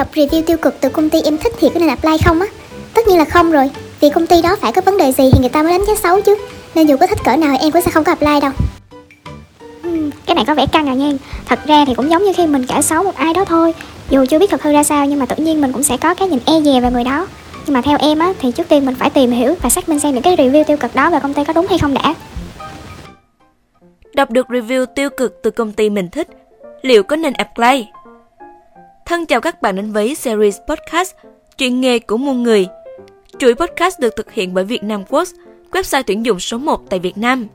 Đọc review tiêu cực từ công ty em thích thì có nên apply không á? Tất nhiên là không rồi, vì công ty đó phải có vấn đề gì thì người ta mới đánh giá xấu chứ. Nên dù có thích cỡ nào em cũng sẽ không có apply đâu. Cái này có vẻ căng à nha Thật ra thì cũng giống như khi mình kể xấu một ai đó thôi Dù chưa biết thật hư ra sao nhưng mà tự nhiên mình cũng sẽ có cái nhìn e dè về người đó Nhưng mà theo em á thì trước tiên mình phải tìm hiểu và xác minh xem những cái review tiêu cực đó về công ty có đúng hay không đã Đọc được review tiêu cực từ công ty mình thích, liệu có nên apply? Thân chào các bạn đến với series podcast Chuyện nghề của muôn người. Chuỗi podcast được thực hiện bởi Việt Nam Quốc, website tuyển dụng số 1 tại Việt Nam.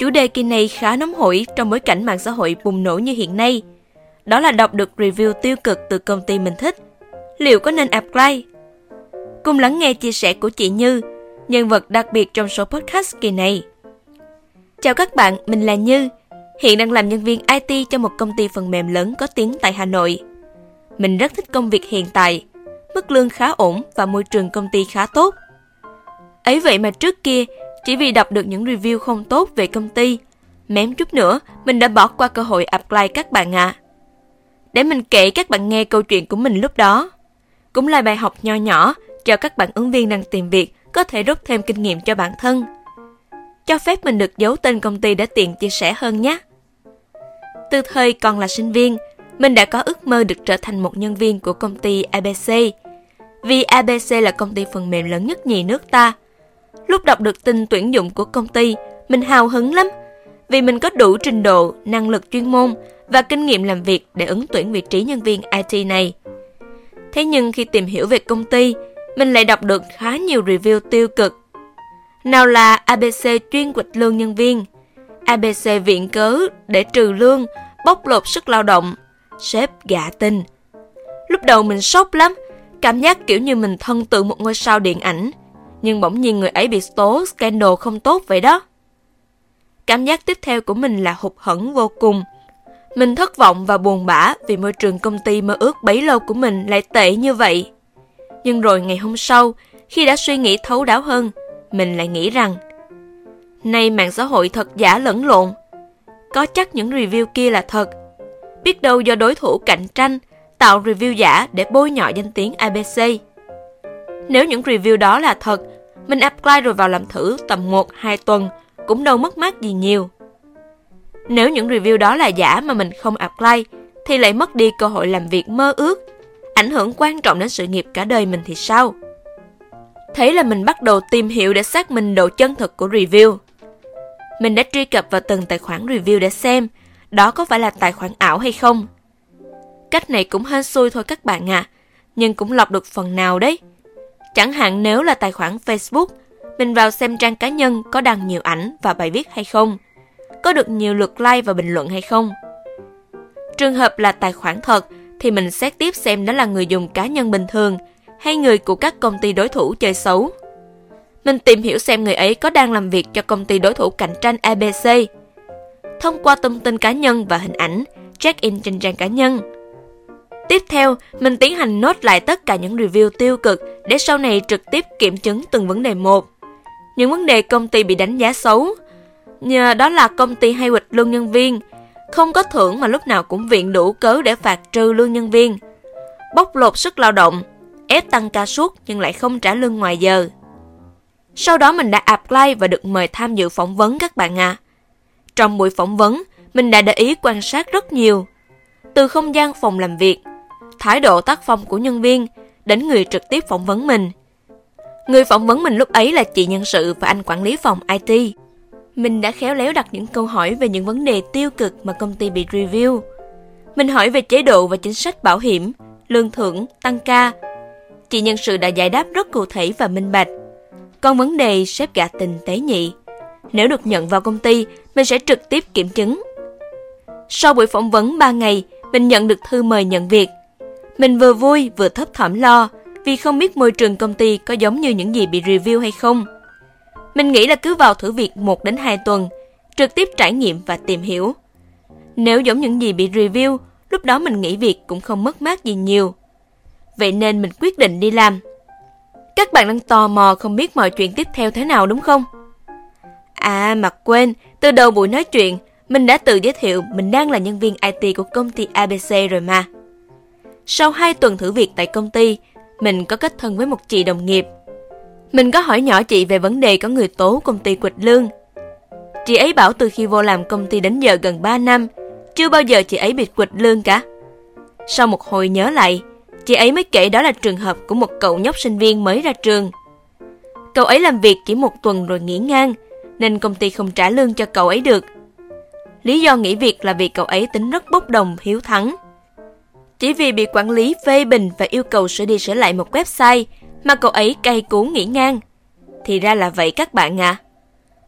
Chủ đề kỳ này khá nóng hổi trong bối cảnh mạng xã hội bùng nổ như hiện nay. Đó là đọc được review tiêu cực từ công ty mình thích. Liệu có nên apply? Cùng lắng nghe chia sẻ của chị Như, nhân vật đặc biệt trong số podcast kỳ này. Chào các bạn, mình là Như, hiện đang làm nhân viên IT cho một công ty phần mềm lớn có tiếng tại Hà Nội. Mình rất thích công việc hiện tại, mức lương khá ổn và môi trường công ty khá tốt. Ấy vậy mà trước kia, chỉ vì đọc được những review không tốt về công ty, mém chút nữa mình đã bỏ qua cơ hội apply các bạn ạ. À. Để mình kể các bạn nghe câu chuyện của mình lúc đó. Cũng là bài học nho nhỏ cho các bạn ứng viên đang tìm việc có thể rút thêm kinh nghiệm cho bản thân. Cho phép mình được giấu tên công ty để tiện chia sẻ hơn nhé. Từ thời còn là sinh viên, mình đã có ước mơ được trở thành một nhân viên của công ty ABC. Vì ABC là công ty phần mềm lớn nhất nhì nước ta. Lúc đọc được tin tuyển dụng của công ty, mình hào hứng lắm. Vì mình có đủ trình độ, năng lực chuyên môn và kinh nghiệm làm việc để ứng tuyển vị trí nhân viên IT này. Thế nhưng khi tìm hiểu về công ty, mình lại đọc được khá nhiều review tiêu cực. Nào là ABC chuyên quịch lương nhân viên, ABC viện cớ để trừ lương, bóc lột sức lao động, sếp gạ tình. Lúc đầu mình sốc lắm, cảm giác kiểu như mình thân từ một ngôi sao điện ảnh, nhưng bỗng nhiên người ấy bị tố scandal không tốt vậy đó. Cảm giác tiếp theo của mình là hụt hẫng vô cùng. Mình thất vọng và buồn bã vì môi trường công ty mơ ước bấy lâu của mình lại tệ như vậy. Nhưng rồi ngày hôm sau, khi đã suy nghĩ thấu đáo hơn, mình lại nghĩ rằng Nay mạng xã hội thật giả lẫn lộn. Có chắc những review kia là thật, biết đâu do đối thủ cạnh tranh tạo review giả để bôi nhọ danh tiếng ABC. Nếu những review đó là thật, mình apply rồi vào làm thử tầm 1-2 tuần cũng đâu mất mát gì nhiều. Nếu những review đó là giả mà mình không apply thì lại mất đi cơ hội làm việc mơ ước, ảnh hưởng quan trọng đến sự nghiệp cả đời mình thì sao? Thế là mình bắt đầu tìm hiểu để xác minh độ chân thực của review. Mình đã truy cập vào từng tài khoản review để xem đó có phải là tài khoản ảo hay không. Cách này cũng hên xui thôi các bạn ạ, à, nhưng cũng lọc được phần nào đấy. Chẳng hạn nếu là tài khoản Facebook, mình vào xem trang cá nhân có đăng nhiều ảnh và bài viết hay không, có được nhiều lượt like và bình luận hay không. Trường hợp là tài khoản thật thì mình xét tiếp xem đó là người dùng cá nhân bình thường hay người của các công ty đối thủ chơi xấu. Mình tìm hiểu xem người ấy có đang làm việc cho công ty đối thủ cạnh tranh ABC thông qua thông tin cá nhân và hình ảnh, check-in trên trang cá nhân. Tiếp theo, mình tiến hành nốt lại tất cả những review tiêu cực để sau này trực tiếp kiểm chứng từng vấn đề một. Những vấn đề công ty bị đánh giá xấu, nhờ đó là công ty hay quỵt lương nhân viên, không có thưởng mà lúc nào cũng viện đủ cớ để phạt trừ lương nhân viên, bóc lột sức lao động, ép tăng ca suất nhưng lại không trả lương ngoài giờ. Sau đó mình đã apply và được mời tham dự phỏng vấn các bạn ạ. À. Trong buổi phỏng vấn, mình đã để ý quan sát rất nhiều. Từ không gian phòng làm việc, thái độ tác phong của nhân viên, đến người trực tiếp phỏng vấn mình. Người phỏng vấn mình lúc ấy là chị nhân sự và anh quản lý phòng IT. Mình đã khéo léo đặt những câu hỏi về những vấn đề tiêu cực mà công ty bị review. Mình hỏi về chế độ và chính sách bảo hiểm, lương thưởng, tăng ca. Chị nhân sự đã giải đáp rất cụ thể và minh bạch. Còn vấn đề sếp gạ tình tế nhị, nếu được nhận vào công ty, mình sẽ trực tiếp kiểm chứng. Sau buổi phỏng vấn 3 ngày, mình nhận được thư mời nhận việc. Mình vừa vui vừa thấp thỏm lo vì không biết môi trường công ty có giống như những gì bị review hay không. Mình nghĩ là cứ vào thử việc 1 đến 2 tuần, trực tiếp trải nghiệm và tìm hiểu. Nếu giống những gì bị review, lúc đó mình nghỉ việc cũng không mất mát gì nhiều. Vậy nên mình quyết định đi làm. Các bạn đang tò mò không biết mọi chuyện tiếp theo thế nào đúng không? À mà quên, từ đầu buổi nói chuyện, mình đã tự giới thiệu mình đang là nhân viên IT của công ty ABC rồi mà. Sau 2 tuần thử việc tại công ty, mình có kết thân với một chị đồng nghiệp. Mình có hỏi nhỏ chị về vấn đề có người tố công ty quỵt lương. Chị ấy bảo từ khi vô làm công ty đến giờ gần 3 năm, chưa bao giờ chị ấy bị quỵt lương cả. Sau một hồi nhớ lại, chị ấy mới kể đó là trường hợp của một cậu nhóc sinh viên mới ra trường. Cậu ấy làm việc chỉ một tuần rồi nghỉ ngang, nên công ty không trả lương cho cậu ấy được. Lý do nghỉ việc là vì cậu ấy tính rất bốc đồng, hiếu thắng. Chỉ vì bị quản lý phê bình và yêu cầu sửa đi sửa lại một website mà cậu ấy cay cú nghỉ ngang. Thì ra là vậy các bạn ạ. À.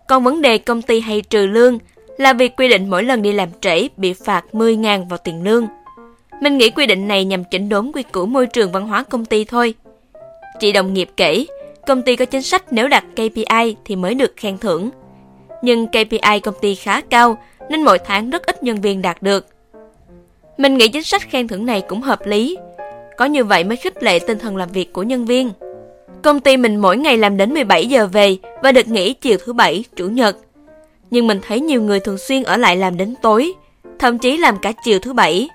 Còn vấn đề công ty hay trừ lương là vì quy định mỗi lần đi làm trễ bị phạt 10.000 vào tiền lương. Mình nghĩ quy định này nhằm chỉnh đốn quy củ môi trường văn hóa công ty thôi. Chị đồng nghiệp kể, công ty có chính sách nếu đạt KPI thì mới được khen thưởng. Nhưng KPI công ty khá cao nên mỗi tháng rất ít nhân viên đạt được. Mình nghĩ chính sách khen thưởng này cũng hợp lý. Có như vậy mới khích lệ tinh thần làm việc của nhân viên. Công ty mình mỗi ngày làm đến 17 giờ về và được nghỉ chiều thứ bảy, chủ nhật. Nhưng mình thấy nhiều người thường xuyên ở lại làm đến tối, thậm chí làm cả chiều thứ bảy.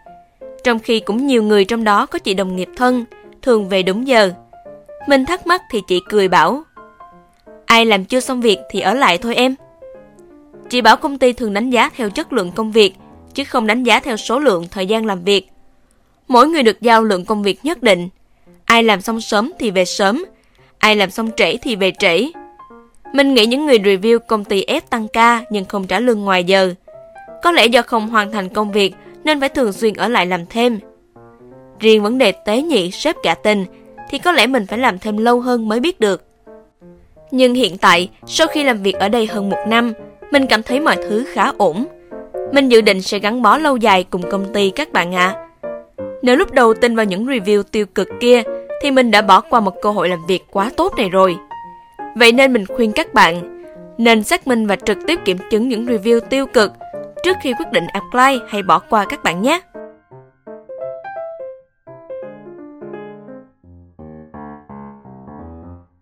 Trong khi cũng nhiều người trong đó có chị đồng nghiệp thân, thường về đúng giờ. Mình thắc mắc thì chị cười bảo, ai làm chưa xong việc thì ở lại thôi em. Chị bảo công ty thường đánh giá theo chất lượng công việc, chứ không đánh giá theo số lượng thời gian làm việc. Mỗi người được giao lượng công việc nhất định. Ai làm xong sớm thì về sớm, ai làm xong trễ thì về trễ. Mình nghĩ những người review công ty ép tăng ca nhưng không trả lương ngoài giờ. Có lẽ do không hoàn thành công việc nên phải thường xuyên ở lại làm thêm. Riêng vấn đề tế nhị sếp cả tình thì có lẽ mình phải làm thêm lâu hơn mới biết được. Nhưng hiện tại, sau khi làm việc ở đây hơn một năm, mình cảm thấy mọi thứ khá ổn. Mình dự định sẽ gắn bó lâu dài cùng công ty các bạn ạ. À. Nếu lúc đầu tin vào những review tiêu cực kia, thì mình đã bỏ qua một cơ hội làm việc quá tốt này rồi. Vậy nên mình khuyên các bạn nên xác minh và trực tiếp kiểm chứng những review tiêu cực trước khi quyết định apply hay bỏ qua các bạn nhé.